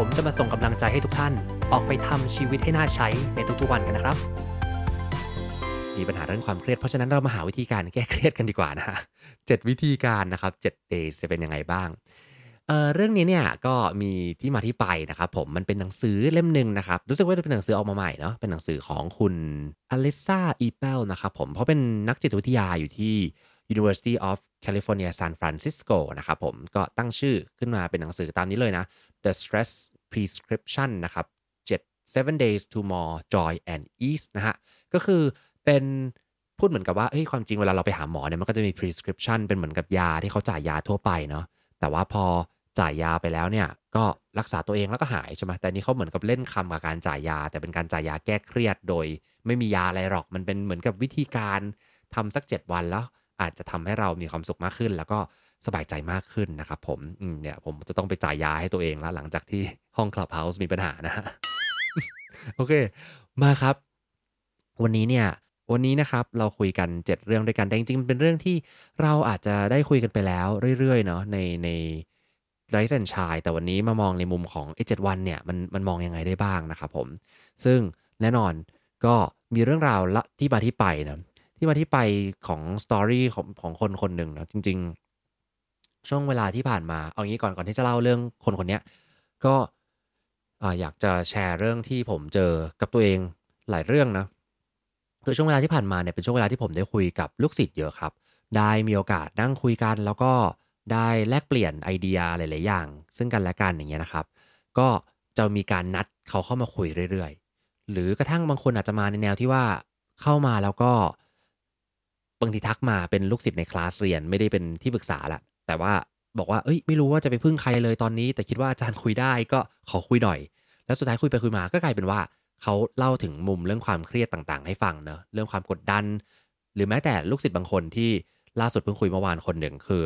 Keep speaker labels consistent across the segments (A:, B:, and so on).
A: ผมจะมาส่งกำลังใจให้ทุกท่าน ออกไปทำชีวิตให้น่าใช้ในทุกๆวันกันนะครับ
B: มีปัญหาเรื่องความเครียด เพราะฉะนั้นเรามาหาวิธีการแก้เครียดกันดีกว่านะฮะเจ็ดวิธีการนะครับเจ็ด days จะเป็นยังไงบ้างเเรื่องนี้เนี่ยก็มีที่มาที่ไปนะครับผมมันเป็นหนังสือเล่มหนึ่งนะครับรู้สึกว่าจะเป็นหนังสือออกมาใหม่เนาะเป็นหนังสือของคุณอลิซาอีเปลนะครับผมเพราะเป็นนักจิตวิทยาอยู่ที่ University of California San Francisco นะครับผมก็ตั้งชื่อขึ้นมาเป็นหนังสือตามนี้เลยนะ The Stress Prescription นะครับ7 days to more joy and ease นะฮะก็คือเป็นพูดเหมือนกับว่าเฮ้ยความจริงเวลาเราไปหาหมอเนี่ยมันก็จะมี prescription เป็นเหมือนกับยาที่เขาจ่ายยาทั่วไปเนาะแต่ว่าพอจ่ายยาไปแล้วเนี่ยก็รักษาตัวเองแล้วก็หายใช่ไหมแต่นี่เขาเหมือนกับเล่นคำกับการจ่ายยา แต่เป็นการจ่ายยาแก้เครียดโดย ไม่มียาอะไรหรอกมันเป็นเหมือนกับวิธีการทำสัก 7 วันแล้ว อาจจะทำให้เรามีความสุขมากขึ้น แล้วก็สบายใจมากขึ้นนะครับผมเนี่ยผมจะต้องไปจ่ายยาให้ตัวเองแล้วหลังจากที่ห้องคลับเฮาส์มีปัญหานะฮะโอเค มาครับ วันนี้เนี่ยวันนี้นะครับเราคุยกัน 7 เรื่องด้วยกัน แต่จริงๆ เป็นเรื่องที่เราอาจจะได้คุยกันไปแล้วเรื่อยๆ เนาะในในไรซ์แอนชายแต่วันนี้มามองในมุมของไอ้เวันเนี่ยมันมันมองยังไงได้บ้างนะครับผม ซึ่งแน่นอนก็มีเรื่องราวละที่มาที่ไปนะ ที่มาที่ไปของสตอรี่ของของคนคนหนึ่งนะจริง ๆ ช่วงเวลาที่ผ่านมาเอางี้ก่อนก่อนที่จะเล่าเรื่องคนคนนี้ก็อยากจะแชร์เรื่องที่ผมเจอกับตัวเองหลายเรื่องนะคือช่วงเวลาที่ผ่านมาเนี่ยเป็นช่วงเวลาที่ผมได้คุยกับลูกศิษย์เยอะครับ ได้มีโอกาสนั่งคุยกันแล้วก็ได้แลกเปลี่ยนไอเดียหลาย ๆ อย่าง ซึ่งกันและกันอย่างเงี้ยนะครับ ก็จะมีการนัดเขาเข้ามาคุยเรื่อย ๆ หรือกระทั่งบางคนอาจจะมาในแนวที่ว่าเข้ามาแล้วก็ บางทีทักมาเป็นลูกศิษย์ในคลาสเรียนไม่ได้เป็นที่ปรึกษาละแต่ว่าบอกว่าเอ้ยไม่รู้ว่าจะไปพึ่งใครเลยตอนนี้ แต่คิดว่าอาจารย์คุยได้ก็ขอคุยหน่อย แล้วสุดท้ายคุยไปคุยมาก็กลายเป็นว่าเขาเล่าถึงมุมเรื่องความเครียดต่างๆ ให้ฟังเนอะเรื่องความกดดัน หรือแม้แต่ลูกศิษย์บางคนที่ล่าสุดเพิ่งคุยเมื่อวานคนหนึ่งคือ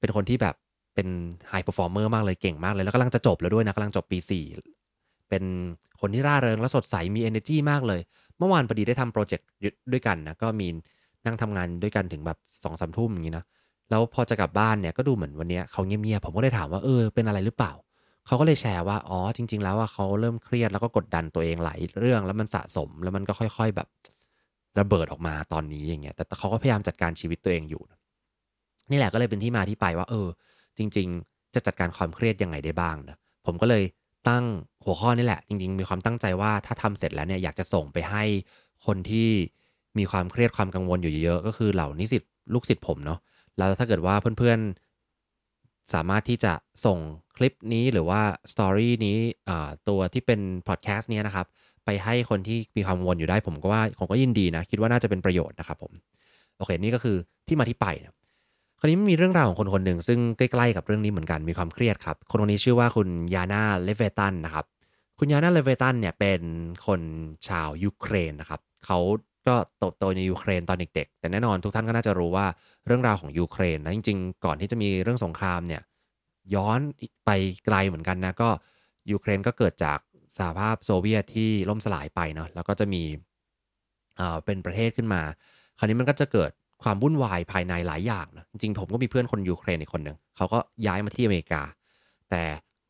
B: เป็นคนที่แบบเป็น high performer มากเลยเก่งมากเลยแล้วกำลังจะจบแล้วด้วยนะกำลังจบปี 4 เป็นคนที่ร่าเริงและสดใสมี energy มากเลย เมื่อวานพอดีได้ทำ project ด้วยกันนะก็มี นั่งทำงานด้วยกันถึงแบบสองสามทุ่มอย่างนี้นะแล้วพอจะกลับบ้านเนี่ยก็ดูเหมือนวันนี้เขาเงียบๆผมก็เลยถามว่าเออเป็นอะไรหรือเปล่าเขาก็เลยแชร์ว่าอ๋อจริง ๆ แล้วว่าเขาเริ่มเครียดแล้วก็กดดันตัวเองหลายเรื่องแล้วมันสะสมแล้วมันก็ค่อย ๆแบบระเบิดออกมาตอนนี้อย่างเงี้ยแต่เขาก็พยายามจัดการชีวิตตัวเองอยู่ นี่แหละก็เลยเป็นที่มาที่ไปว่า เออ จริง ๆ จะจัดการความเครียดยังไงได้บ้างนะผมก็เลยตั้งหัวข้อนี่แหละ จริง ๆ มีความตั้งใจว่าถ้าทำเสร็จแล้วเนี่ยอยากจะส่งไปให้คนที่ มีความเครียดความกังวลอยู่เยอะ ก็คือเหล่านิสิตลูกศิษย์ผมเนาะแล้วถ้าเกิดว่าเพื่อนๆ สามารถที่จะส่งคลิปนี้หรือว่าสตอรี่นี้ตัวที่เป็นพอดแคสต์นี้นะครับ ไปให้คนที่มีความวนอยู่ได้ผมก็ว่าผมก็ยินดีนะ คิดว่าน่าจะเป็นประโยชน์นะครับผมโอเคนี่ก็คือที่มาที่ไปนะคราวนี้มีเรื่องราวของคนคนหนึ่งซึ่งใกล้ๆกับเรื่องนี้เหมือนกันมีความเครียดครับ คนคนนี้ชื่อว่าคุณยาน่าเลเวตันนะครับ คุณยาน่าเลเวตันเนี่ยเป็นคนชาวยูเครนนะครับเขา ก็โตในโตในยูเครนตอนเด็กๆ แต่แน่นอนทุกท่านก็น่าจะรู้ว่าเรื่องราวของยูเครนนะจริงๆ ก่อนที่จะมีเรื่องสงครามเนี่ยย้อนไปไกลเหมือนกันนะก็ยูเครนก็เกิดจากสหภาพโซเวียตที่ล่มสลายไปเนาะแล้วก็จะมีเอ่อเป็นประเทศขึ้นมา คราวนี้มันก็จะเกิดความวุ่นวายภายในหลายอย่างนะจริงๆ ผมก็มีเพื่อนคนยูเครนอีกคนหนึ่งเขาก็ย้ายมาที่อเมริกา แต่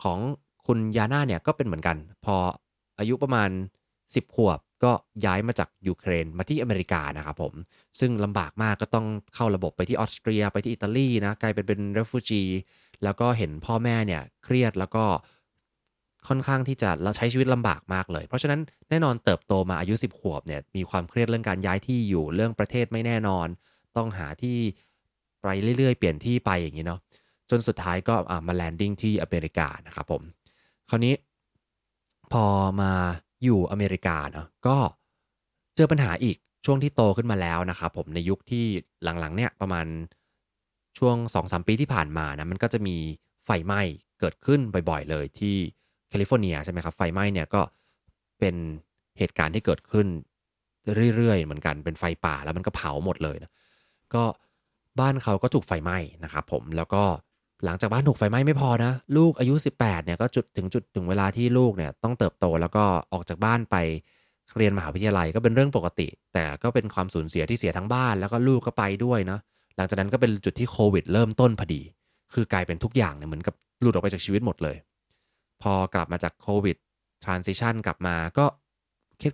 B: ของคุณยาน่าเนี่ยก็เป็นเหมือนกัน พออายุประมาณ 10 ขวบ ก็ย้ายมาจากยูเครนมาที่อเมริกานะครับผม ซึ่งลำบากมากก็ต้องเข้าระบบไปที่ออสเตรียไปที่อิตาลีนะกลายเป็นเป็นเรฟูจีแล้วก็เห็นพ่อแม่เนี่ยเครียดแล้วก็ค่อนข้างที่จะเราใช้ชีวิตลำบากมากเลย เพราะฉะนั้นแน่นอนเติบโตมาอายุ 10 ขวบเนี่ยมีความเครียดเรื่องการย้ายที่อยู่เรื่องประเทศไม่แน่นอน ต้องหาที่ไปเรื่อยๆ เปลี่ยนที่ไปอย่างนี้เนาะจนสุดท้ายก็มาแลนดิ้งที่อเมริกานะครับผม คราวนี้พอมา อยู่อเมริกาเนาะก็เจอปัญหาอีกช่วงที่โตขึ้นมาแล้วนะครับผมในยุคที่หลังๆเนี่ยประมาณช่วง 2-3 ปีที่ผ่านมานะมันก็จะมีไฟไหม้เกิดขึ้นบ่อยๆเลยที่แคลิฟอร์เนียใช่ไหมครับไฟไหม้เนี่ยก็เป็นเหตุการณ์ที่เกิดขึ้นเรื่อยๆ เหมือนกันเป็นไฟป่าแล้วมันก็เผาหมดเลยนะก็บ้านเขาก็ถูกไฟไหม้นะครับผมแล้วก็ หลังจากบ้านถูกไฟไหม้ไม่พอนะ ลูกอายุ 18เนี่ยก็จุดถึงจุดถึงเวลาที่ลูกเนี่ยต้องเติบโตแล้วก็ออกจากบ้านไปเรียนมหาวิทยาลัยก็เป็นเรื่องปกติ แต่ก็เป็นความสูญเสียที่เสียทั้งบ้านแล้วก็ลูกก็ไปด้วยเนาะหลังจากนั้นก็เป็นจุดที่โควิดเริ่มต้นพอดี คือกลายเป็นทุกอย่างเนี่ยเหมือนกับหลุดออกไปจากชีวิตหมดเลย พอกลับมาจากโควิดทรานซิชันกลับมาก็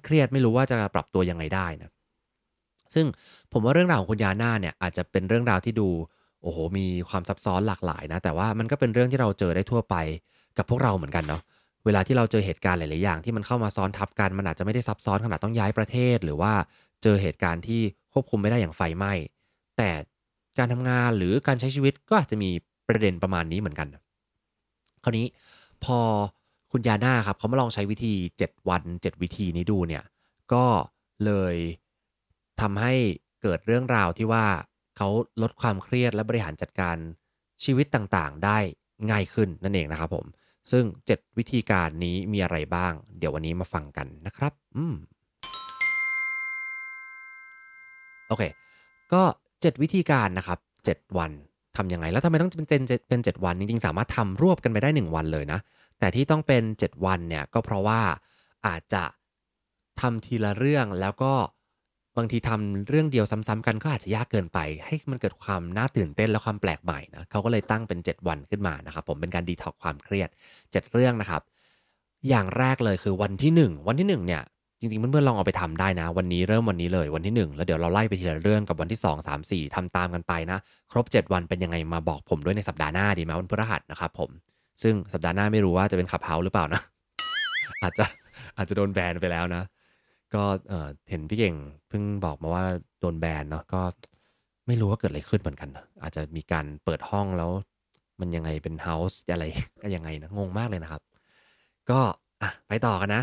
B: เครียดๆไม่รู้ว่าจะปรับตัวยังไงได้นะซึ่งผมว่าเรื่องราวของคุณยาน่าเนี่ยอาจจะเป็นเรื่องราวที่ดู โอ้โห มีความซับซ้อนหลากหลายนะ แต่ว่ามันก็เป็นเรื่องที่เราเจอได้ทั่วไปกับพวกเราเหมือนกันเนาะ เวลาที่เราเจอเหตุการณ์หลาย ๆ อย่างที่มันเข้ามาซ้อนทับกัน มันอาจจะไม่ได้ซับซ้อนขนาดต้องย้ายประเทศ หรือว่าเจอเหตุการณ์ที่ควบคุมไม่ได้อย่างไฟไหม้ แต่การทำงานหรือการใช้ชีวิตก็อาจจะมีประเด็นประมาณนี้เหมือนกัน คราวนี้พอคุณยาน่าครับเขามาลองใช้วิธี 7 วัน 7 วิธีนี้ดูเนี่ย ก็เลยทำให้เกิดเรื่องราวที่ว่า เขาลดความเครียดและบริหารจัดการชีวิตต่างๆ ได้ง่ายขึ้นนั่นเองนะครับผมซึ่ง 7 วิธีการนี้มีอะไรบ้าง เดี๋ยววันนี้มาฟังกันนะครับอืมโอเค ก็ 7 วิธีการนะครับ 7 วันทำยังไง แล้วทำไมต้องเป็นเจนเป็น7วัน จริงๆ สามารถทำรวบกันไปได้ 1 วันเลยนะ แต่ที่ต้องเป็น 7 วันเนี่ย ก็เพราะว่าอาจจะทำทีละเรื่องแล้วก็ บางทีทำเรื่องเดียวซ้ำๆกันก็อาจจะยากเกินไป ให้มันเกิดความน่าตื่นเต้นและความแปลกใหม่นะเขาก็เลยตั้งเป็น 7 วันขึ้นมานะครับผมเป็นการดีท็อกความเครียด 7 เรื่องนะครับ อย่างแรกเลยคือวันที่ 1 วันที่1เนี่ยจริงๆเพื่อนๆลองเอาไปทำได้นะ วันนี้เริ่มวันนี้เลยวันที่ 1 แล้วเดี๋ยวเราไล่ไปทีละเรื่องกับวันที่ 2 3 4ทำตามกันไปนะ ครบ 7 วันเป็นยังไงมาบอกผมด้วยในสัปดาห์หน้าดีไหมวันพฤหัสนะครับผมซึ่งสัปดาห์หน้าไม่รู้ว่าจะเป็นขับเฮาหรือเปล่านะ อาจจะอาจจะโดนแบนไปแล้วนะ ก็เห็นพี่เก่งเพิ่งบอกมาว่าโดนแบนเนาะก็ไม่รู้ว่าเกิดอะไรขึ้นเหมือนกันนะอาจจะมีการเปิดห้องแล้ว มันยังไงเป็นเฮาส์อะไรก็ยังไงนะงงมากเลยนะครับ ก็อะไปต่อกันนะ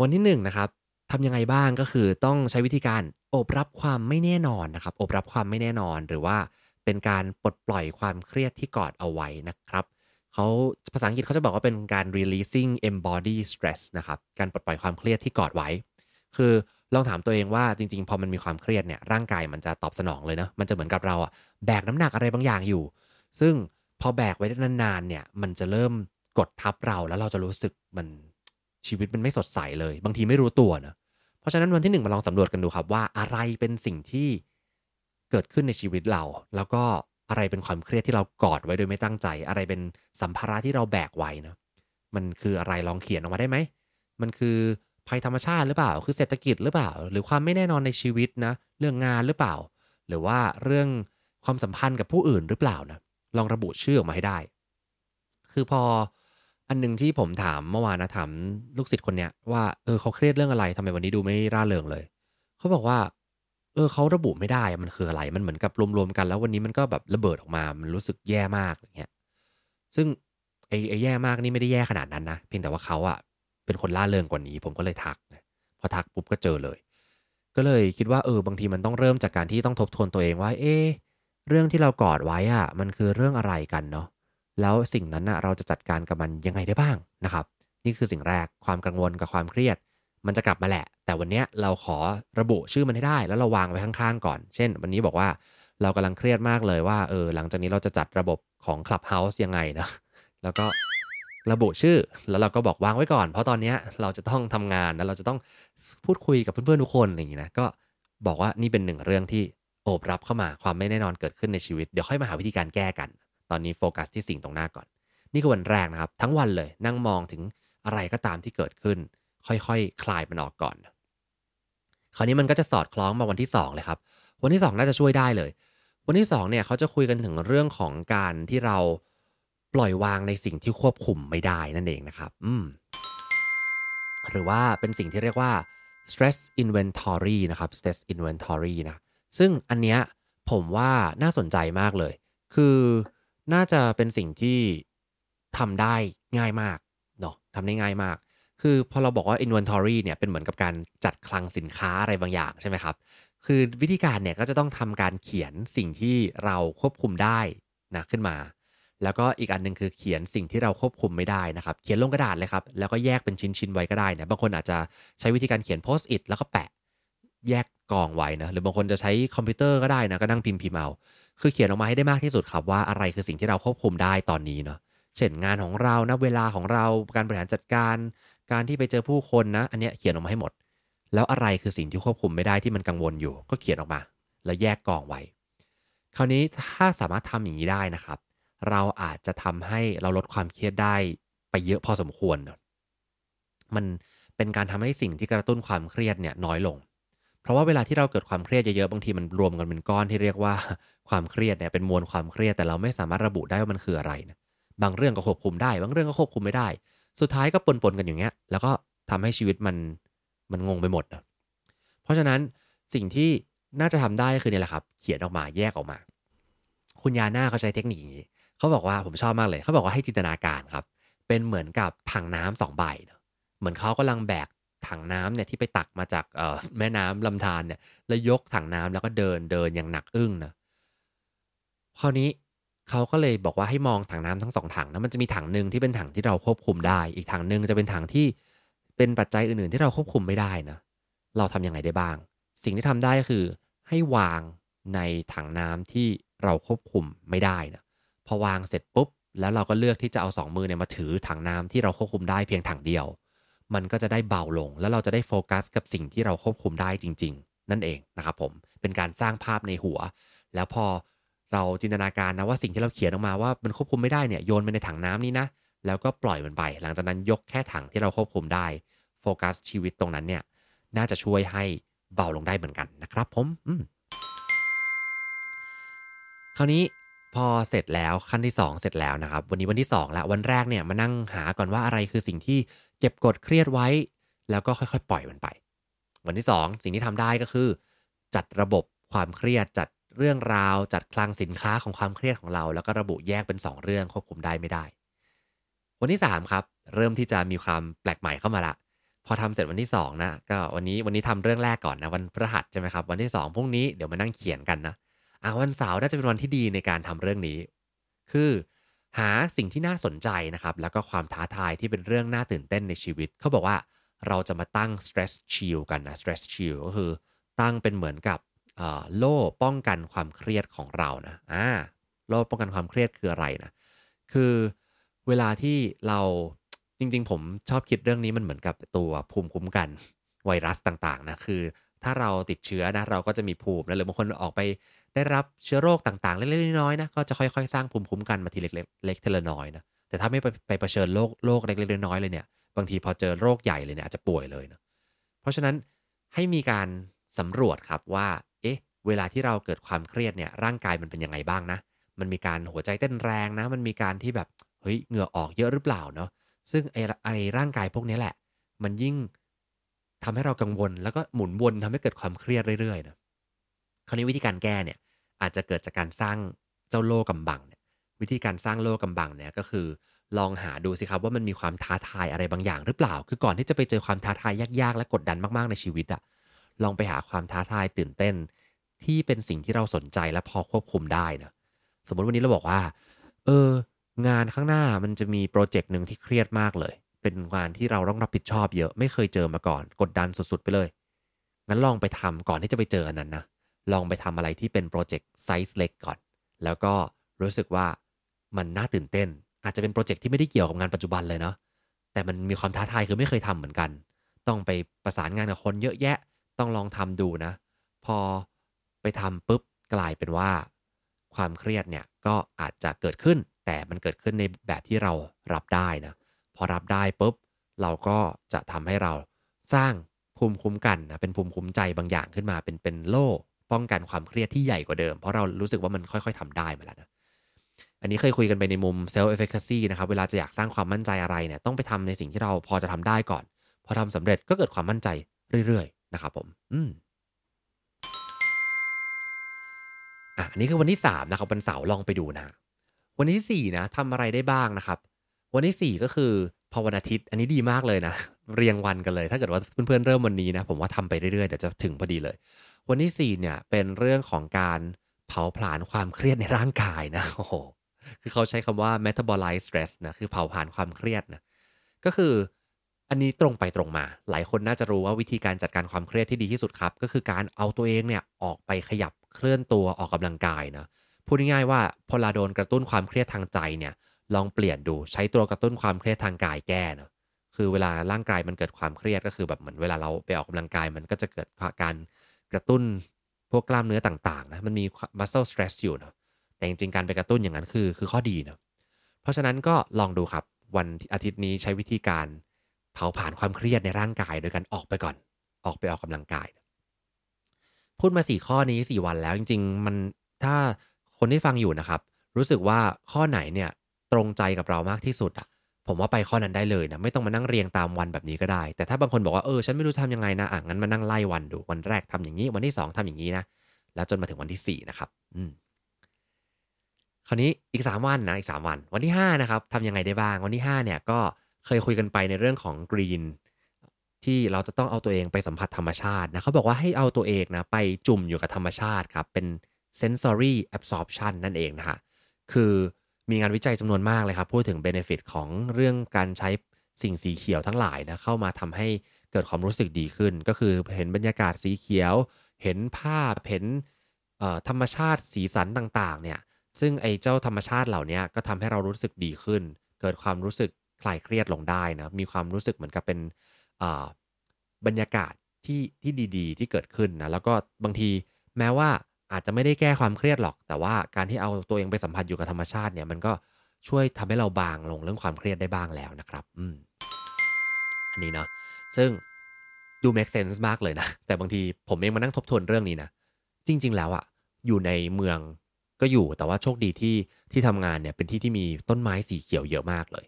B: วันที่1นนะครับทำยังไงบ้างก็คือต้องใช้วิธีการอบรับความไม่แน่นอนนะครับ อบรับความไม่แน่นอนหรือว่าเป็นการปลดปล่อยความเครียดที่กอดเอาไว้นะครับเขาภาษาอังกฤษเขาจะบอกว่าเป็นการ releasing embody stress นะครับ การปลดปล่อยความเครียดที่กอดไว้ คือลองถามตัวเองว่าจริงๆ พอมันมีความเครียดเนี่ยร่างกายมันจะตอบสนองเลยนะมันจะเหมือนกับเราอะแบกน้ำหนักอะไรบางอย่างอยู่ ซึ่งพอแบกไว้นานๆเนี่ยมันจะเริ่มกดทับเราแล้วเราจะรู้สึกมันชีวิตมันไม่สดใสเลย บางทีไม่รู้ตัวนะเพราะฉะนั้นวันที่หนึ่งมาลองสำรวจกันดูครับว่าอะไรเป็นสิ่งที่เกิดขึ้นในชีวิตเรา แล้วก็อะไรเป็นความเครียดที่เรากอดไว้โดยไม่ตั้งใจ อะไรเป็นสัมภาระที่เราแบกไว้นะมันคืออะไรลองเขียนออกมาได้ไหมมันคือ ภัยธรรมชาติหรือเปล่า คือเศรษฐกิจหรือเปล่า หรือความไม่แน่นอนในชีวิตนะ เรื่องงานหรือเปล่า หรือว่าเรื่องความสัมพันธ์กับผู้อื่นหรือเปล่านะ ลองระบุชื่อออกมาให้ได้ คือพออันหนึ่งที่ผมถามเมื่อวานนะถามลูกศิษย์คนเนี้ยว่าเออเขาเครียดเรื่องอะไรทำไมวันนี้ดูไม่ร่าเริงเลย เขาบอกว่า เออเขาระบุไม่ได้มันคืออะไร มันเหมือนกับรวมๆกัน แล้ววันนี้มันก็แบบระเบิดออกมา มันรู้สึกแย่มากอย่างเงี้ย ซึ่งไอ้ไอ้แย่มากนี่ไม่ได้แย่ขนาดนั้นนะ เพียงแต่ว่าเขาอะ เป็นคนล่าเริงกว่านี้ ผมก็เลยทัก พอทักปุ๊บก็เจอเลย ก็เลยคิดว่าเออบางทีมันต้องเริ่มจากการที่ต้องทบทวนตัวเองว่า เออเรื่องที่เรากอดไว้อะมันคือเรื่องอะไรกันเนาะแล้วสิ่งนั้นนะเราจะจัดการกับมันยังไงได้บ้างนะครับ นี่คือสิ่งแรกความกังวลกับความเครียด มันจะกลับมาแหละ แต่วันนี้เราขอระบุชื่อมันให้ได้ แล้วเราวางไว้ข้างๆก่อน เช่น วันนี้บอกว่าเรากำลังเครียดมากเลยว่าเออหลังจากนี้เราจะจัดระบบของ Clubhouse ยังไงนะแล้วก็ ระบุชื่อ แล้วเราก็บอกวางไว้ก่อน เพราะตอนนี้เราจะต้องทำงานแล้วเราจะต้องพูดคุยกับเพื่อนๆทุกคนอะไรอย่างนี้นะก็บอกว่านี่เป็นหนึ่งเรื่องที่โอบรับเข้ามาความไม่แน่นอนเกิดขึ้นในชีวิต เดี๋ยวค่อยมาหาวิธีการแก้กัน ตอนนี้โฟกัสที่สิ่งตรงหน้าก่อน นี่คือวันแรกนะครับ ทั้งวันเลยนั่งมองถึงอะไรก็ตามที่เกิดขึ้น ค่อยๆคคลายมันออกก่อน คราวนี้มันก็จะสอดคล้องมาวันที่ 2 เลยครับ วันที่ 2 น่าจะช่วยได้เลย วันที่2เนี่ยเขาจะคุยกันถึงเรื่องของการที่เรา ปล่อยวางในสิ่งที่ควบคุมไม่ได้นั่นเองนะครับ อืม หรือว่าเป็นสิ่งที่เรียกว่า stress inventory นะครับ stress inventory นะ ซึ่งอันเนี้ยผมว่าน่าสนใจมากเลย คือน่าจะเป็นสิ่งที่ทำได้ง่ายมากเนาะทำได้ง่ายมาก คือพอเราบอกว่า inventory เนี่ยเป็นเหมือนกับการจัดคลังสินค้าอะไรบางอย่างใช่ไหมครับ คือวิธีการเนี่ยก็จะต้องทำการเขียนสิ่งที่เราควบคุมได้นะขึ้นมา แล้วก็อีกอันหนึ่งคือเขียนสิ่งที่เราควบคุมไม่ได้นะครับเขียนลงกระดาษเลยครับแล้วก็แยกเป็นชิ้นๆไว้ก็ได้นะบางคนอาจจะใช้วิธีการเขียนโพสต์อิทแล้วก็แปะแยกกองไว้นะหรือบางคนจะใช้คอมพิวเตอร์ก็ได้นะก็นั่งพิมพ์พิมพ์เอาคือเขียนออกมาให้ได้มากที่สุดครับว่าอะไรคือสิ่งที่เราควบคุมได้ตอนนี้เนาะเช่นงานของเรานะเวลาของเราการบริหารจัดการ การที่ไปเจอผู้คนนะ อันเนี้ยเขียนออกมาให้หมด แล้วอะไรคือสิ่งที่ควบคุมไม่ได้ที่มันกังวลอยู่ ก็เขียนออกมา แล้วแยกกองไว้ คราวนี้ถ้าสามารถทำอย่างนี้ได้นะครับ เราอาจจะทำให้เราลดความเครียดได้ไปเยอะพอสมควร มันเป็นการทำให้สิ่งที่กระตุ้นความเครียดเนี่ยน้อยลง เพราะว่าเวลาที่เราเกิดความเครียดเยอะๆบางทีมันรวมกันเป็นก้อนที่เรียกว่าความเครียดเนี่ยเป็นมวลความเครียดแต่เราไม่สามารถระบุได้ว่ามันคืออะไรนะบางเรื่องก็ควบคุมได้ บางเรื่องก็ควบคุมไม่ได้ สุดท้ายก็ปนๆกันอย่างเงี้ย แล้วก็ทำให้ชีวิตมันมันงงไปหมดนะเพราะฉะนั้นสิ่งที่น่าจะทำได้คือเนี่ยแหละครับ เขียนออกมาแยกออกมา คุณยาน่าเขาใช้เทคนิคอย่างนี้ เขาบอกว่าผมชอบมากเลย เขาบอกว่าให้จินตนาการครับ เป็นเหมือนกับถังน้ำสองใบเนอะเหมือนเขากำลังแบกถังน้ำเนี่ยที่ไปตักมาจากแม่น้ำลำธารเนี่ยแล้วยกถังน้ำแล้วก็เดินเดินอย่างหนักอึ้งนะคราวนี้เขาก็เลยบอกว่าให้มองถังน้ำทั้งสองถังนะมันจะมีถังหนึ่งที่เป็นถังที่เราควบคุมได้ อีกถังหนึ่งจะเป็นถังที่เป็นปัจจัยอื่นๆ ที่เราควบคุมไม่ได้นะเราทำยังไงได้บ้าง สิ่งที่ทำได้ก็คือให้วางในถังน้ำที่เราควบคุมไม่ได้นะ พอวางเสร็จปุ๊บ แล้วเราก็เลือกที่จะเอาสองมือเนี่ยมาถือถังน้ำที่เราควบคุมได้เพียงถังเดียว มันก็จะได้เบาลง แล้วเราจะได้โฟกัสกับสิ่งที่เราควบคุมได้จริง ๆ นั่นเองนะครับผมเป็นการสร้างภาพในหัว แล้วพอเราจินตนาการนะว่าสิ่งที่เราเขียนออกมาว่ามันควบคุมไม่ได้เนี่ยโยนไปในถังน้ำนี้นะแล้วก็ปล่อยมันไป หลังจากนั้นยกแค่ถังที่เราควบคุมได้โฟกัสชีวิตตรงนั้นเนี่ยน่าจะช่วยให้เบาลงได้เหมือนกันนะครับผมอืมคราวนี้ พอเสร็จแล้วขั้นที่ 2 เสร็จแล้วนะครับ วันนี้วันที่2แล้ววันแรกเนี่ยมานั่งหาก่อนว่าอะไรคือสิ่งที่เก็บกดเครียดไว้ แล้วก็ค่อยๆ ปล่อยมันไป วันที่ 2 สิ่งที่ทำได้ก็คือ จัดระบบความเครียดจัดเรื่องราว จัดคลังสินค้าของความเครียดของเรา แล้วก็ระบุแยกเป็น 2 เรื่องควบคุมได้ไม่ได้วันที่ 3 ครับ เริ่มที่จะมีความแปลกใหม่เข้ามาละพอทำเสร็จวันที่2นะก็วันนี้วันนี้ทำเรื่องแรกก่อนนะวันพฤหัสใช่ไหมครับวันที่ 2พรุ่งนี้เดี๋ยวมานั่งเขียนกันนะ อะวันเสาร์น่าจะเป็นวันที่ดีในการทำเรื่องนี้ คือ หาสิ่งที่น่าสนใจนะครับ แล้วก็ความท้าทายที่เป็นเรื่องน่าตื่นเต้นในชีวิต เขาบอกว่าเราจะมาตั้ง stress shield กันนะ stress shield ก็คือตั้งเป็นเหมือนกับโล่ป้องกันความเครียดของเรานะอ่าโล่ป้องกันความเครียดคืออะไรนะ คือเวลาที่เราจริง ๆ ผมชอบคิดเรื่องนี้มันเหมือนกับตัวภูมิคุ้มกันไวรัสต่างๆนะคือ ถ้าเราติดเชื้อนะเราก็จะมีภูมินะหรือบางคนออกไปได้รับเชื้อโรคต่างๆ เล็กๆน้อยๆนะก็จะค่อยๆ สร้างภูมิคุ้มกันมาทีเล็กๆเล็กทีละน้อยนะแต่ถ้าไม่ไปไปเผชิญโรคโรคเล็กๆน้อยๆเลยเนี่ยบางทีพอเจอโรคใหญ่เลยเนี่ยอาจจะป่วยเลยนะเพราะฉะนั้นให้มีการสำรวจครับว่าเอ๊ะเวลาที่เราเกิดความเครียดเนี่ยร่างกายมันเป็นยังไงบ้างนะ มันมีการหัวใจเต้นแรงนะ มันมีการที่แบบเฮ้ยเหงื่อออกเยอะหรือเปล่าเนาะซึ่งไอ้ไอร่างกายพวกนี้แหละ มันยิ่ง ทำให้เรากังวล แล้วก็หมุนวนทำให้เกิดความเครียดเรื่อยๆนะคราวนี้วิธีการแก้เนี่ยอาจจะเกิดจากการสร้างเจ้าโล่กำบังเนี่ยวิธีการสร้างโล่กำบังเนี่ยก็คือ ลองหาดูสิครับว่ามันมีความท้าทายอะไรบางอย่างหรือเปล่า คือก่อนที่จะไปเจอความท้าทายยากๆ และกดดันมากๆในชีวิตอะลองไปหาความท้าทายตื่นเต้น ที่เป็นสิ่งที่เราสนใจและพอควบคุมได้นะสมมติวันนี้เราบอกว่า เออ งานข้างหน้ามันจะมีโปรเจกต์หนึ่งที่เครียดมากเลย เป็นงานที่เราต้องรับผิดชอบเยอะไม่เคยเจอมาก่อน กดดันสุดๆไปเลยงั้นลองไปทำก่อนที่จะไปเจออันนั้นนะลองไปทำอะไรที่เป็นโปรเจกต์ไซส์เล็กก่อน แล้วก็รู้สึกว่ามันน่าตื่นเต้น อาจจะเป็นโปรเจกต์ที่ไม่ได้เกี่ยวกับงานปัจจุบันเลยเนาะแต่มันมีความท้าทายคือไม่เคยทำเหมือนกัน ต้องไปประสานงานกับคนเยอะแยะ ต้องลองทำดูนะ พอไปทำปุ๊บกลายเป็นว่า ความเครียดเนี่ยก็อาจจะเกิดขึ้น แต่มันเกิดขึ้นในแบบที่เรารับได้นะ พอรับได้ปุ๊บเราก็จะทำให้เราสร้างภูมิคุ้มกันนะเป็นภูมิคุ้มใจบางอย่างขึ้นมาเป็นเป็นโล่ป้องกันความเครียดที่ใหญ่กว่าเดิม เพราะเรารู้สึกว่ามันค่อยๆทำได้มาแล้วนะอันนี้เคยคุยกันไปในมุม self efficacy นะครับ เวลาจะอยากสร้างความมั่นใจอะไรเนี่ยต้องไปทำในสิ่งที่เราพอจะทำได้ก่อน พอทำสำเร็จก็เกิดความมั่นใจเรื่อยๆ นะครับผมอืมอะอันนี้คือวันที่3นะครับวันเสาร์ลองไปดูนะ วันที่4นะทำอะไรได้บ้างนะครับ วันที่ 4 ก็คือพอวันอาทิตย์ อันนี้ดีมากเลยนะ เรียงวันกันเลย ถ้าเกิดว่าเพื่อนๆเริ่มวันนี้นะ ผมว่าทำไปเรื่อยๆ เดี๋ยวจะถึงพอดีเลย วันที่ 4 เนี่ยเป็นเรื่องของการเผาผลาญความเครียดในร่างกายนะโอ้โหคือเขาใช้คำว่า metabolize stress นะคือเผาผลาญความเครียดนะก็คืออันนี้ตรงไปตรงมา หลายคนน่าจะรู้ว่าวิธีการจัดการความเครียดที่ดีที่สุดครับ ก็คือการเอาตัวเองเนี่ยออกไปขยับเคลื่อนตัวออกกำลังกายนะพูดง่ายๆว่าพอเราโดนกระตุ้นความเครียดทางใจเนี่ย ลองเปลี่ยนดูใช้ตัวกระตุ้นความเครียดทางกายแก้นะคือเวลาร่างกายมันเกิดความเครียดก็คือแบบเหมือนเวลาเราไปออกกำลังกายมันก็จะเกิดการกระตุ้นพวกกล้ามเนื้อต่างๆนะมันมี muscle stress อยู่เนาะแต่จริงๆการไปกระตุ้นอย่างนั้นคือคือข้อดีเนาะเพราะฉะนั้นก็ลองดูครับวันอาทิตย์นี้ใช้วิธีการเผาผลาญความเครียดในร่างกาย โดยการออกไปก่อน ออกไปออกกำลังกาย พูดมาสี่ข้อนี้สี่วันแล้วจริง ๆ มันถ้าคนที่ฟังอยู่นะครับ รู้สึกว่าข้อไหนเนี่ย ตรงใจกับเรามากที่สุดอะผมว่าไปข้อนั้นได้เลยนะไม่ต้องมานั่งเรียงตามวันแบบนี้ก็ได้ แต่ถ้าบางคนบอกว่าเออฉันไม่รู้ทำยังไงนะอะงั้นมานั่งไล่วันดูวันแรกทำอย่างนี้ วันที่ 2ทำอย่างนี้นะแล้วจนมาถึงวันที่ 4 นะครับ อืมคราวนี้อีก 3 วันนะอีก 3 วัน วันที่ 5 นะครับทำยังไงได้บ้าง วันที่ 5 เนี่ยก็เคยคุยกันไปในเรื่องของกรีนที่เราจะต้องเอาตัวเองไปสัมผัสธรรมชาตินะเขาบอกว่าให้เอาตัวเองนะไปจุ่มอยู่กับธรรมชาติครับเป็น sensory absorption นั่นเองนะฮะคือ มีงานวิจัยจำนวนมากเลยครับ พูดถึงเบนฟิตของเรื่องการใช้สิ่งสีเขียวทั้งหลายนะเข้ามาทำให้เกิดความรู้สึกดีขึ้น ก็คือเห็นบรรยากาศสีเขียว เห็นภาพเห็นธรรมชาติสีสันต่างๆเนี่ยซึ่งไอ้เจ้าธรรมชาติเหล่านี้ก็ทำให้เรารู้สึกดีขึ้น เกิดความรู้สึกคลายเครียดลงได้นะมีความรู้สึกเหมือนกับเป็นบรรยากาศที่ที่ดี ๆ ที่เกิดขึ้นนะแล้วก็บางทีแม้ว่า อาจจะไม่ได้แก้ความเครียดหรอก แต่ว่าการที่เอาตัวเองไปสัมผัสอยู่กับธรรมชาติเนี่ยมันก็ช่วยทำให้เราบางลงเรื่องความเครียดได้บ้างแล้วนะครับ อืม อันนี้เนาะ ซึ่งดู make sense มากเลยนะ แต่บางทีผมเองมานั่งทบทวนเรื่องนี้นะ จริง ๆ แล้วอะอยู่ในเมืองก็อยู่ แต่ว่าโชคดีที่ที่ทำงานเนี่ยเป็นที่ที่มีต้นไม้สีเขียวเยอะมากเลย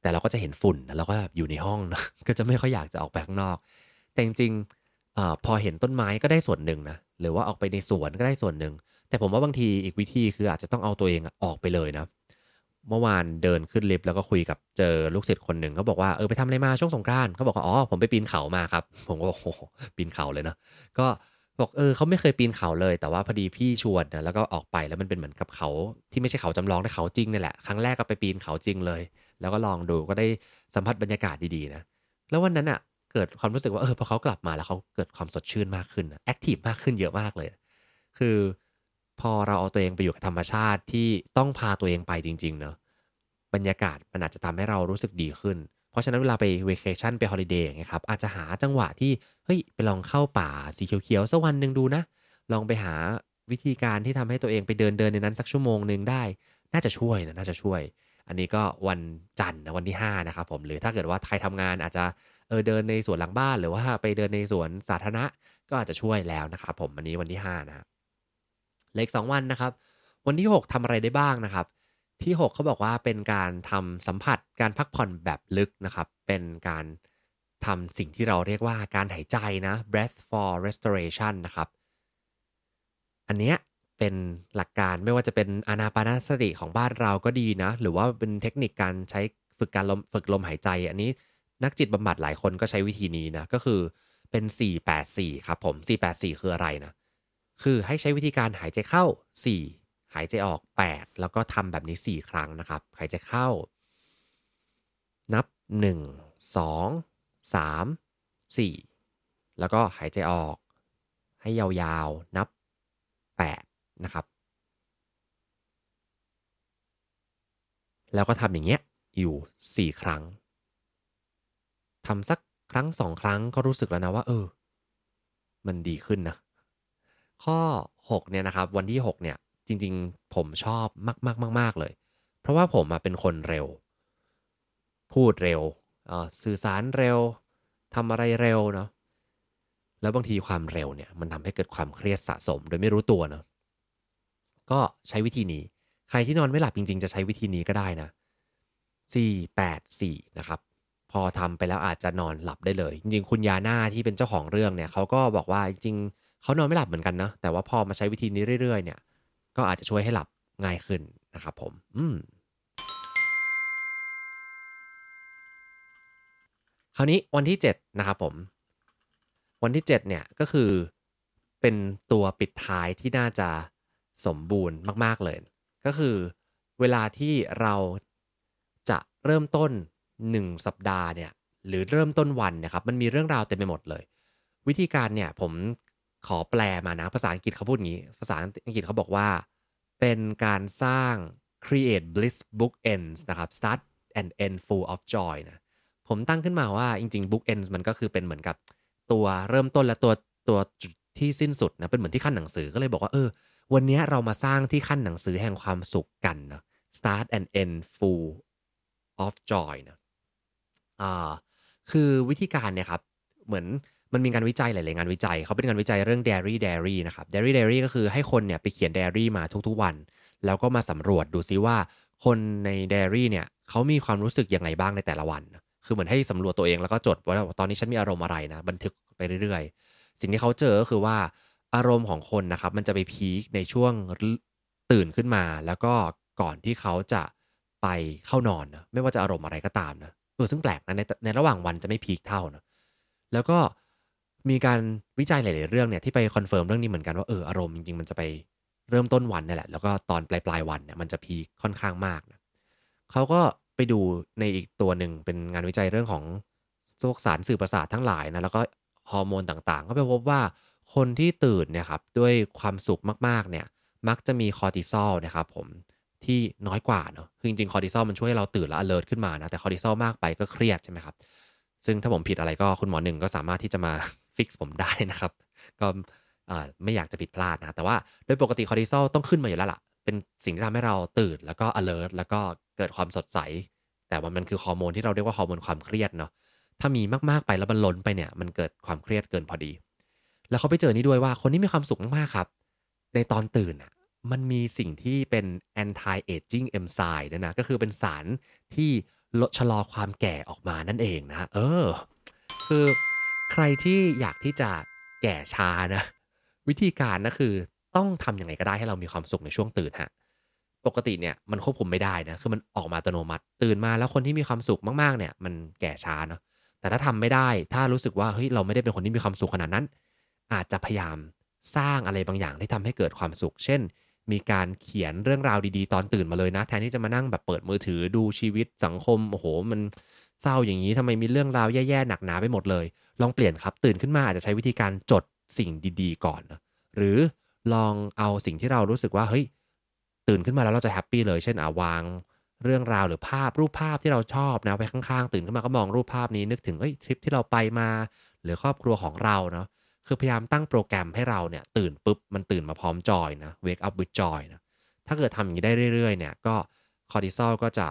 B: แต่เราก็จะเห็นฝุ่นแล้วก็อยู่ในห้องนะก็จะไม่ค่อยอยากจะออกไปข้างนอก แต่จริงๆอพอเห็นต้นไม้ก็ได้ส่วนหนึ่งนะ หรือว่าออกไปในสวนก็ได้ส่วนหนึ่ง แต่ผมว่าบางทีอีกวิธีคืออาจจะต้องเอาตัวเองออกไปเลยนะ เมื่อวานเดินขึ้นลิฟต์แล้วก็คุยกับเจอลูกศิษย์คนหนึ่งเขาบอกว่าเออไปทำอะไรมาช่วงสงกรานต์เขาบอกว่าอ๋อผมไปปีนเขามาครับ ผมก็บอกโอ้ปีนเขาเลยเนาะก็บอกเออเขาไม่เคยปีนเขาเลย แต่ว่าพอดีพี่ชวนนะแล้วก็ออกไปแล้วมันเป็นเหมือนกับเขาที่ไม่ใช่เขาจำลองแต่เขาจริงนี่แหละครั้งแรกก็ไปปีนเขาจริงเลย แล้วก็ลองดูก็ได้สัมผัสบรรยากาศดีๆนะแล้ววันนั้นอะ่ะ เกิดความรู้สึกว่าเออพอเขากลับมาแล้วเขาเกิดความสดชื่นมากขึ้น active มากขึ้นเยอะมากเลย คือพอเราเอาตัวเองไปอยู่กับธรรมชาติที่ต้องพาตัวเองไปจริงๆเนาะบรรยากาศมันอาจจะทำให้เรารู้สึกดีขึ้น เพราะฉะนั้นเวลาไปเวกชั่นไป holiday อย่างเงี้ยครับอาจจะหาจังหวะที่เฮ้ยไปลองเข้าป่าสีเขียวๆสักวันหนึ่งดูนะ ลองไปหาวิธีการที่ทำให้ตัวเองไปเดินเดินในนั้นสักชั่วโมงหนึ่งได้ น่าจะช่วยนะน่าจะช่วย อันนี้ก็วันจันทร์นะวันที่5นะครับผมหรือถ้าเกิดว่าใครทำงานอาจจะ เออเดินในสวนหลังบ้านหรือว่าไปเดินในสวนสาธารณะก็อาจจะช่วยแล้วนะครับผมวันนี้วันที่5นะเลขสองวันนะครับ วันที่ 6ทำอะไรได้บ้างนะครับ ที่ 6เขาบอกว่าเป็นการทำสัมผัสการพักผ่อนแบบลึกนะครับ เป็นการทำสิ่งที่เราเรียกว่าการหายใจนะ breath for restoration นะครับ อันเนี้ยเป็นหลักการไม่ว่าจะเป็นอานาปานสติของบ้านเราก็ดีนะ หรือว่าเป็นเทคนิคการใช้ฝึกการลมฝึกลมหายใจ อันนี้ นักจิตบำบัดหลายคนก็ใช้วิธีนี้นะ ก็คือเป็น 484 ครับผม 484 คืออะไรนะ คือให้ใช้วิธีการหายใจเข้า 4 หายใจออก 8 แล้วก็ทำแบบนี้ 4 ครั้งนะครับ หายใจเข้า นับ 1 2 3 4 แล้วก็หายใจออก ให้ยาวๆ นับ 8 นะครับ แล้วก็ทำอย่างเงี้ยอยู่ 4 ครั้ง ทำสักครั้งสองครั้งก็รู้สึกแล้วนะว่า เออ มันดีขึ้นนะ ข้อ 6 เนี่ยนะครับ วันที่ 6 เนี่ย จริง ๆ ผมชอบมากๆๆเลย เพราะว่าผมเป็นคนเร็ว พูดเร็วสื่อสารเร็วทำอะไรเร็วเนาะแล้วบางทีความเร็วเนี่ยมันทำให้เกิดความเครียดสะสมโดยไม่รู้ตัวเนาะก็ใช้วิธีนี้ ใครที่นอนไม่หลับจริง ๆ จะใช้วิธีนี้ก็ได้นะ 4 8 4 นะครับ พอทำไปแล้วอาจจะนอนหลับได้เลย จริงๆ คุณยาน่าที่เป็นเจ้าของเรื่องเนี่ยเขาก็บอกว่าจริงเขานอนไม่หลับเหมือนกันนะแต่ว่าพอมาใช้วิธีนี้เรื่อยๆ เนี่ย ก็อาจจะช่วยให้หลับง่ายขึ้นนะครับผม อืมคราวนี้วันที่ 7 นะครับผม วันที่ 7 เนี่ยก็คือเป็นตัวปิดท้ายที่น่าจะสมบูรณ์มาก ๆ เลย ก็คือเวลาที่เราจะเริ่มต้น 1 สัปดาห์เนี่ยหรือเริ่มต้นวันนะครับมันมีเรื่องราวเต็มไปหมดเลย วิธีการเนี่ยผมขอแปลมานะ ภาษาอังกฤษเขาพูดอย่างนี้ ภาษาอังกฤษเขาบอกว่า เป็นการสร้าง create bliss book ends นะครับ start and end full of joy นะผมตั้งขึ้นมาว่าจริงๆ book ends มันก็คือเป็นเหมือนกับตัวเริ่มต้นและตัวตัวจุดที่สิ้นสุดนะเป็นเหมือนที่ขั้นหนังสือก็เลยบอกว่าเออวันนี้เรามาสร้างที่ขั้นหนังสือแห่งความสุขกันนะ start and end full of joy นะ อ่าคือวิธีการเนี่ยครับเหมือนมันมีงานวิจัยหลายๆงานวิจัยเขาเป็นงานวิจัยเรื่อง dairy dairy นะครับ dairy dairy ก็คือให้คนเนี่ยไปเขียน dairy มาทุกๆวัน แล้วก็มาสำรวจดูซิว่า คนใน dairy เนี่ยเขามีความรู้สึกยังไงบ้างในแต่ละวัน คือเหมือนให้สำรวจตัวเองแล้วก็จดว่าตอนนี้ฉันมีอารมณ์อะไรนะบันทึกไปเรื่อยๆ สิ่งที่เขาเจอก็คือว่าอารมณ์ของคนนะครับมันจะไปพีคในช่วงตื่นขึ้นมา แล้วก็ก่อนที่เขาจะไปเข้านอนนะไม่ว่าจะอารมณ์อะไรก็ตามนะ ตัวซึ่งแปลกนะในในระหว่างวันจะไม่ peak เท่านะแล้วก็มีการวิจัยหลาย ๆ เรื่องเนี่ยที่ไป confirm เรื่องนี้เหมือนกันว่าเอออารมณ์จริงๆมันจะไปเริ่มต้นวันนี่แหละ แล้วก็ตอนปลายปลายวันเนี่ยมันจะ peak ค่อนข้างมากนะเขาก็ไปดูในอีกตัวหนึ่งเป็นงานวิจัยเรื่องของโซกสารสื่อประสาททั้งหลายนะแล้วก็ฮอร์โมนต่างๆ ก็ไปพบว่าคนที่ตื่นเนี่ยครับด้วยความสุขมากๆเนี่ยมักจะมีคอร์ติซอลนะครับผม ที่น้อยกว่าเนาะคือจริงๆคอร์ติซอลมันช่วยเราตื่นและ alert ขึ้นมานะแต่คอร์ติซอลมากไปก็เครียดใช่ไหมครับซึ่งถ้าผมผิดอะไรก็คุณหมอหนึ่งก็สามารถที่จะมา fix ผมได้นะครับ ก็ไม่อยากจะผิดพลาดนะ แต่ว่าโดยปกติคอร์ติซอลต้องขึ้นมาอยู่แล้วล่ะ เป็นสิ่งที่ทำให้เราตื่นแล้วก็ alert แล้วก็เกิดความสดใส แต่ว่ามันคือฮอร์โมนที่เราเรียกว่าฮอร์โมนความเครียดเนาะถ้ามีมากๆไปแล้วมันล้นไปเนี่ย มันเกิดความเครียดเกินพอดี แล้วเขาไปเจอนี้ด้วยว่าคนที่มีความสุขมากๆครับ ในตอนตื่นอะ มันมีสิ่งที่เป็น anti aging enzyme นะนะ ก็คือเป็นสารที่ลดชะลอความแก่ออกมานั่นเองนะ เออ คือใครที่อยากที่จะแก่ช้านะ วิธีการนะคือต้องทำยังไงก็ได้ให้เรามีความสุขในช่วงตื่นฮะ ปกติเนี่ยมันควบคุมไม่ได้นะ คือมันออกมาอัตโนมัติ ตื่นมาแล้วคนที่มีความสุขมากๆเนี่ย มันแก่ช้าเนาะ แต่ถ้าทำไม่ได้ ถ้ารู้สึกว่าเฮ้ยเราไม่ได้เป็นคนที่มีความสุขขนาดนั้น อาจจะพยายามสร้างอะไรบางอย่างที่ทำให้เกิดความสุข เช่น มีการเขียนเรื่องราวดีๆ ตอนตื่นมาเลยนะ แทนที่จะมานั่งแบบเปิดมือถือดูชีวิตสังคมโอ้โหมันเศร้าอย่างนี้ทำไมมีเรื่องราวแย่ๆหนักหนาไปหมดเลย ลองเปลี่ยนครับตื่นขึ้นมาอาจจะใช้วิธีการจดสิ่งดีๆ ก่อนนะหรือลองเอาสิ่งที่เรารู้สึกว่าเฮ้ยตื่นขึ้นมาแล้วเราจะแฮปปี้เลยเช่นอาวางเรื่องราวหรือภาพรูปภาพที่เราชอบนะไปข้างๆ ตื่นขึ้นมาก็มองรูปภาพนี้นึกถึงเอ้ยทริปที่เราไปมา หรือครอบครัวของเราเนาะ คือพยายามตั้งโปรแกรมให้เราเนี่ยตื่นปุ๊บ มันตื่นมาพร้อมจอยนะ wake up with joy นะถ้าเกิดทำอย่างนี้ได้เรื่อยๆเนี่ยก็คอร์ติซอลก็จะ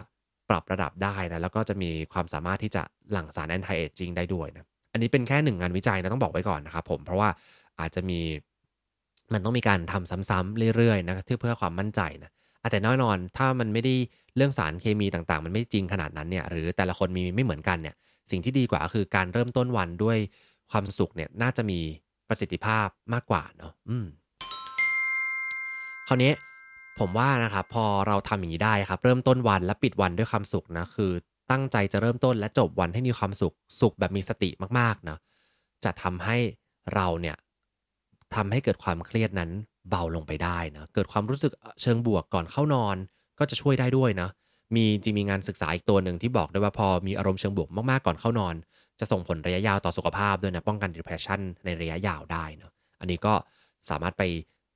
B: ปรับระดับได้นะแล้วก็จะมีความสามารถที่จะหลั่งสารแอนตี้เอจจิ้งได้ด้วยนะอันนี้เป็นแค่หนึ่งงานวิจัยนะต้องบอกไว้ก่อนนะครับผมเพราะว่าอาจจะมีมันต้องมีการทำซ้ำๆเรื่อยๆนะเพื่อความมั่นใจนะแต่แน่นอนถ้ามันไม่ได้เรื่องสารเคมีต่างๆ มันไม่จริงขนาดนั้นเนี่ยหรือแต่ละคนมีไม่เหมือนกันเนี่ยสิ่งที่ดีกว่าคือการเริ่มต้นวันด้วยความสุขเนี่ยน่าจะมี ประสิทธิภาพมากกว่าเนาะอืมคราวนี้ผมว่านะครับพอเราทำอย่างนี้ได้ครับ เริ่มต้นวันและปิดวันด้วยความสุขนะคือตั้งใจจะเริ่มต้นและจบวันให้มีความสุขสุขแบบมีสติมากๆนะจะทำให้เราเนี่ยทำให้เกิดความเครียดนั้นเบาลงไปได้นะเกิดความรู้สึกเชิงบวกก่อนเข้านอนก็จะช่วยได้ด้วยนะมีจริงมีงานศึกษาอีกตัวหนึ่งที่บอกได้ว่าพอมีอารมณ์เชิงบวกมากๆก่อนเข้านอน จะส่งผลระยะยาวต่อสุขภาพด้วยนะ ป้องกัน depression ในระยะยาวได้เนาะอันนี้ก็สามารถไป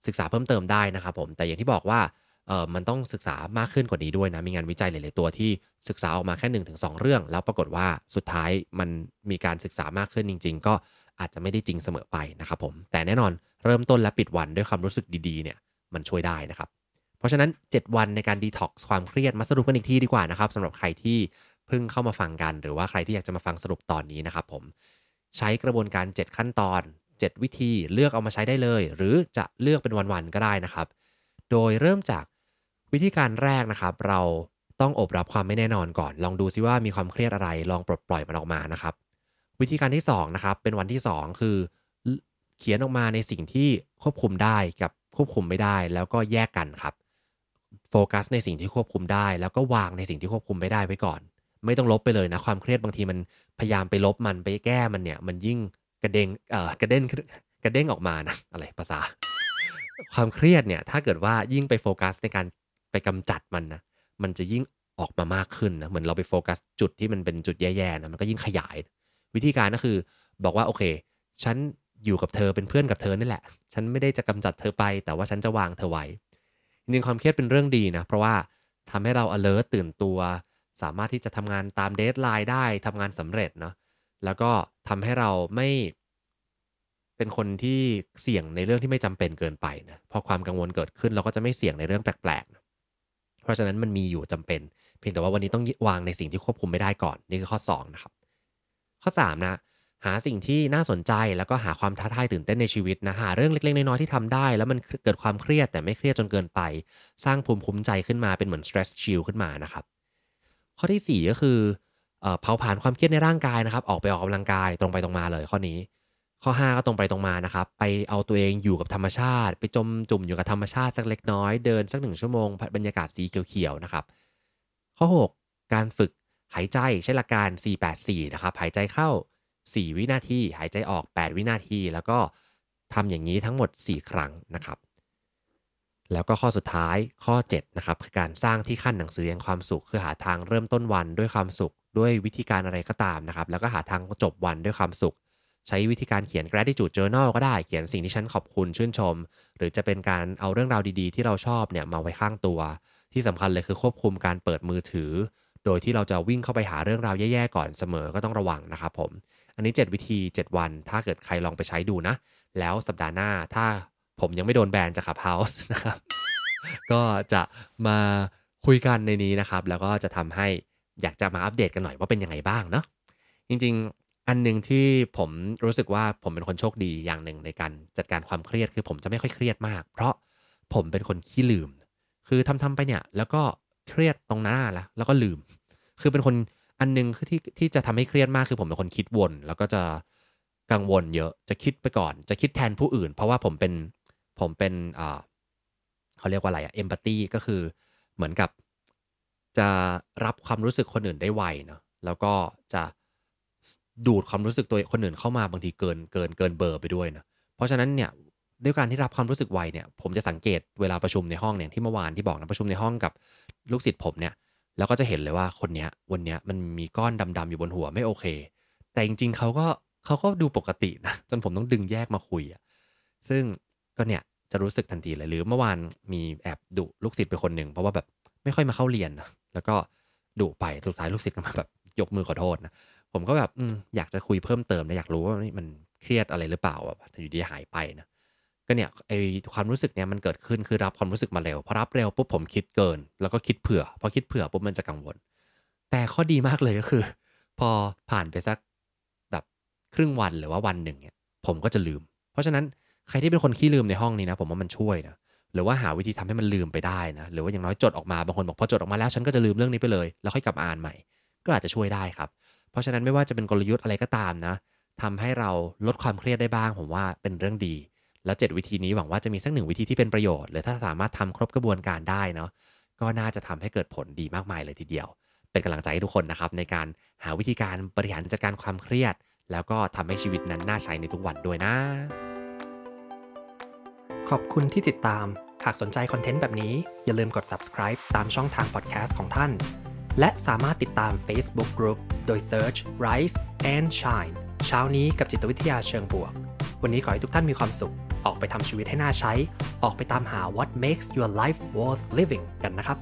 B: ศึกษาเพิ่มเติมได้นะครับผมแต่อย่างที่บอกว่าเออมันต้องศึกษามากขึ้นกว่านี้ด้วยนะ มีงานวิจัยหลาย ๆ ตัวที่ศึกษาออกมาแค่1นถึงสเรื่อง แล้วปรากฏว่าสุดท้ายมันมีการศึกษามากขึ้นจริง ๆ ก็อาจจะไม่ได้จริงเสมอไปนะครับผม แต่แน่นอนเริ่มต้นและปิดวันด้วยความรู้สึกดีๆ เนี่ยมันช่วยได้นะครับ เพราะฉะนั้น 7 วันในการดีท็อกซ์ความเครียดมาสรุปกันอีกทีดีกว่านะครับสำหรับใครที่ พิ่งเข้ามาฟังกัน หรือว่าใครที่อยากจะมาฟังสรุปตอนนี้นะครับผมใช้กระบวนการ 7 ขั้นตอน 7 วิธีเลือกเอามาใช้ได้เลย หรือจะเลือกเป็นวันๆก็ได้นะครับ โดยเริ่มจากวิธีการแรกนะครับ เราต้องอบรับความไม่แน่นอนก่อน ลองดูซิว่ามีความเครียดอะไรลองปลดปล่อยมันออกมานะครับ วิธีการที่2นะครับเป็นวันที่ 2 คือ เขียนออกมาในสิ่งที่ควบคุมได้กับควบคุมไม่ได้ แล้วก็แยกกันครับโฟกัสในสิ่งที่ควบคุมได้ แล้วก็วางในสิ่งที่ควบคุมไม่ได้ไว้ก่อน ไม่ต้องลบไปเลยนะ ความเครียดบางทีมันพยายามไปลบมันไปแก้มันเนี่ย มันยิ่งกระเด้งเอ่อกระเด้นกระเด้งออกมานะอะไรภาษา ความเครียดเนี่ย ถ้าเกิดว่ายิ่งไปโฟกัสในการไปกำจัดมันนะมันจะยิ่งออกมามากขึ้นนะเหมือนเราไปโฟกัสจุดที่มันเป็นจุดแย่ๆนะมันก็ยิ่งขยาย วิธีการก็คือ บอกว่าโอเค ฉันอยู่กับเธอเป็นเพื่อนกับเธอนี่แหละ ฉันไม่ได้จะกำจัดเธอไป แต่ว่าฉันจะวางเธอไว้จริงๆความเครียดเป็นเรื่องดีนะ เพราะว่าทำให้เรา alert ตื่นตัว สามารถที่จะทำงานตาม deadline ได้ทำงานสำเร็จเนาะแล้วก็ทำให้เราไม่เป็นคนที่เสี่ยงในเรื่องที่ไม่จำเป็นเกินไปนะพอความกังวลเกิดขึ้นเราก็จะไม่เสี่ยงในเรื่องแปลกๆนะเพราะฉะนั้นมันมีอยู่จำเป็น เพียงแต่ว่าวันนี้ต้องวางในสิ่งที่ควบคุมไม่ได้ก่อนนี่คือข้อ2นะครับข้อ3นะหาสิ่งที่น่าสนใจแล้วก็หาความท้าทายตื่นเต้นในชีวิตนะหาเรื่องเล็กๆ น้อยๆที่ทำได้ แล้วมันเกิดความเครียดแต่ไม่เครียดจนเกินไป สร้างภูมิคุ้มใจขึ้นมาเป็นเหมือน stress shield ขึ้นมานะครับ ข้อที่ 4 ก็คือเผาผลาญความเครียดในร่างกายนะครับ ออกไปออกกำลังกายตรงไปตรงมาเลยข้อนี้ ข้อ 5 ก็ตรงไปตรงมานะครับ ไปเอาตัวเองอยู่กับธรรมชาติ ไปจมจุ่มอยู่กับธรรมชาติสักเล็กน้อยเดินสักหนึ่งชั่วโมงบรรยากาศสีเขียวๆนะครับ ข้อ 6 การฝึกหายใจใช้หลักการ 484 นะครับ หายใจเข้า 4 วินาที หายใจออก 8 วินาที แล้วก็ทำอย่างนี้ทั้งหมด 4 ครั้งนะครับ แล้วก็ข้อสุดท้ายข้อ7นะครับคือการสร้างที่ขั้นหนังสือแห่งความสุข คือหาทางเริ่มต้นวันด้วยความสุข ด้วยวิธีการอะไรก็ตามนะครับ แล้วก็หาทางจบวันด้วยความสุข ใช้วิธีการเขียน gratitude journal ก็ได้เขียนสิ่งที่ฉันขอบคุณชื่นชม หรือจะเป็นการเอาเรื่องราวดีๆ ที่เราชอบเนี่ยมาไว้ข้างตัว ที่สำคัญเลยคือควบคุมการเปิดมือถือ โดยที่เราจะวิ่งเข้าไปหาเรื่องราวแย่ๆก่อนเสมอก็ต้องระวังนะครับผมอันนี้ 7 วิธี 7 วัน ถ้าเกิดใครลองไปใช้ดูนะแล้วสัปดาห์หน้าถ้า ผมยังไม่โดนแบนจากขับเฮาส์นะครับ ก็จะมาคุยกันในนี้นะครับ แล้วก็จะทำให้อยากจะมาอัปเดตกันหน่อยว่าเป็นยังไงบ้างเนาะจริงๆ อันหนึ่งที่ผมรู้สึกว่าผมเป็นคนโชคดีอย่างหนึ่งในการจัดการความเครียดคือผมจะไม่ค่อยเครียดมาก เพราะผมเป็นคนขี้ลืม คือทำๆไปเนี่ย แล้วก็เครียดตรงหน้าแล้วแล้วก็ลืม คือเป็นคนอันนึงคือที่ที่จะทำให้เครียดมากคือผมเป็นคนคิดวน แล้วก็จะกังวลเยอะจะคิดไปก่อน จะคิดแทนผู้อื่น เพราะว่าผมเป็น ผมเป็นอ่าเขาเรียกว่าอะไรอะเอมพัตตีก็คือเหมือนกับจะรับความรู้สึกคนอื่นได้ไวเนาะแล้วก็จะดูดความรู้สึกตัวคนอื่นเข้ามาบางทีเกินเกินเกินเบอร์ไปด้วยนะเพราะฉะนั้นเนี่ยด้วยการที่รับความรู้สึกไวเนี่ยผมจะสังเกตเวลาประชุมในห้องเนี่ยที่เมื่อวานที่บอกนะประชุมในห้องกับลูกศิษย์ผมเนี่ยแล้วก็จะเห็นเลยว่าคนเนี้ยวันเนี้ยมันมีก้อนดำๆอยู่บนหัวไม่โอเค แต่จริงๆเขาก็เขาก็ดูปกตินะจนผมต้องดึงแยกมาคุยอะซึ่ง ก็เนี่ยจะรู้สึกทันทีเลยหรือเมื่อวานมีแอบดุลูกศิษย์ไปคนหนึ่งเพราะว่าแบบไม่ค่อยมาเข้าเรียนนะแล้วก็ดุไปสุดท้ายลูกศิษย์ก็มาแบบยกมือขอโทษนะผมก็แบบออยากจะคุยเพิ่มเติมนะอยากรู้ว่ามันเครียดอะไรหรือเปล่าแบบอยู่ดีหายไปนะก็เนี่ยไอความรู้สึกเนี่ยมันเกิดขึ้นคือรับความรู้สึกมาเร็วพอรับเร็วปุ๊บผมคิดเกิน แล้วก็คิดเผื่อพอคิดเผื่อปุ๊บมันจะกังวล แต่ข้อดีมากเลยก็คือ พอผ่านไปสักแบบครึ่งวันหรือว่าวันหนึ่งเนี่ยผมก็จะลืม เพราะฉะนั้น ใครที่เป็นคนขี้ลืมในห้องนี้นะ ผมว่ามันช่วยนะหรือว่าหาวิธีทำให้มันลืมไปได้นะหรือว่าอย่างน้อยจดออกมาบางคนบอกพอจดออกมาแล้วฉันก็จะลืมเรื่องนี้ไปเลย แล้วค่อยกลับอ่านใหม่ ก็อาจจะช่วยได้ครับ เพราะฉะนั้นไม่ว่าจะเป็นกลยุทธ์อะไรก็ตามนะทำให้เราลดความเครียดได้บ้าง ผมว่าเป็นเรื่องดี แล้ว 7 วิธีนี้หวังว่าจะมีสักหนึ่งวิธีที่เป็นประโยชน์หรือถ้าสามารถทำครบกระบวนการได้เนาะก็น่าจะทำให้เกิดผลดีมากมายเลยทีเดียว เป็นกำลังใจให้ทุกคนนะครับในการหาวิธีการบริหารจัดการความเครียด แล้วก็ทำให้ชีวิตนั้นน่าใช้ในทุกวันด้วยนะ
A: ขอบคุณที่ติดตาม หากสนใจคอนเทนต์แบบนี้ อย่าลืมกด subscribe ตามช่องทาง podcast ของท่าน และสามารถติดตาม Facebook Group โดย search Rise and Shine เช้านี้กับจิตวิทยาเชิงบวก วันนี้ขอให้ทุกท่านมีความสุข ออกไปทำชีวิตให้น่าใช้ ออกไปตามหา what makes your life worth living กันนะครับ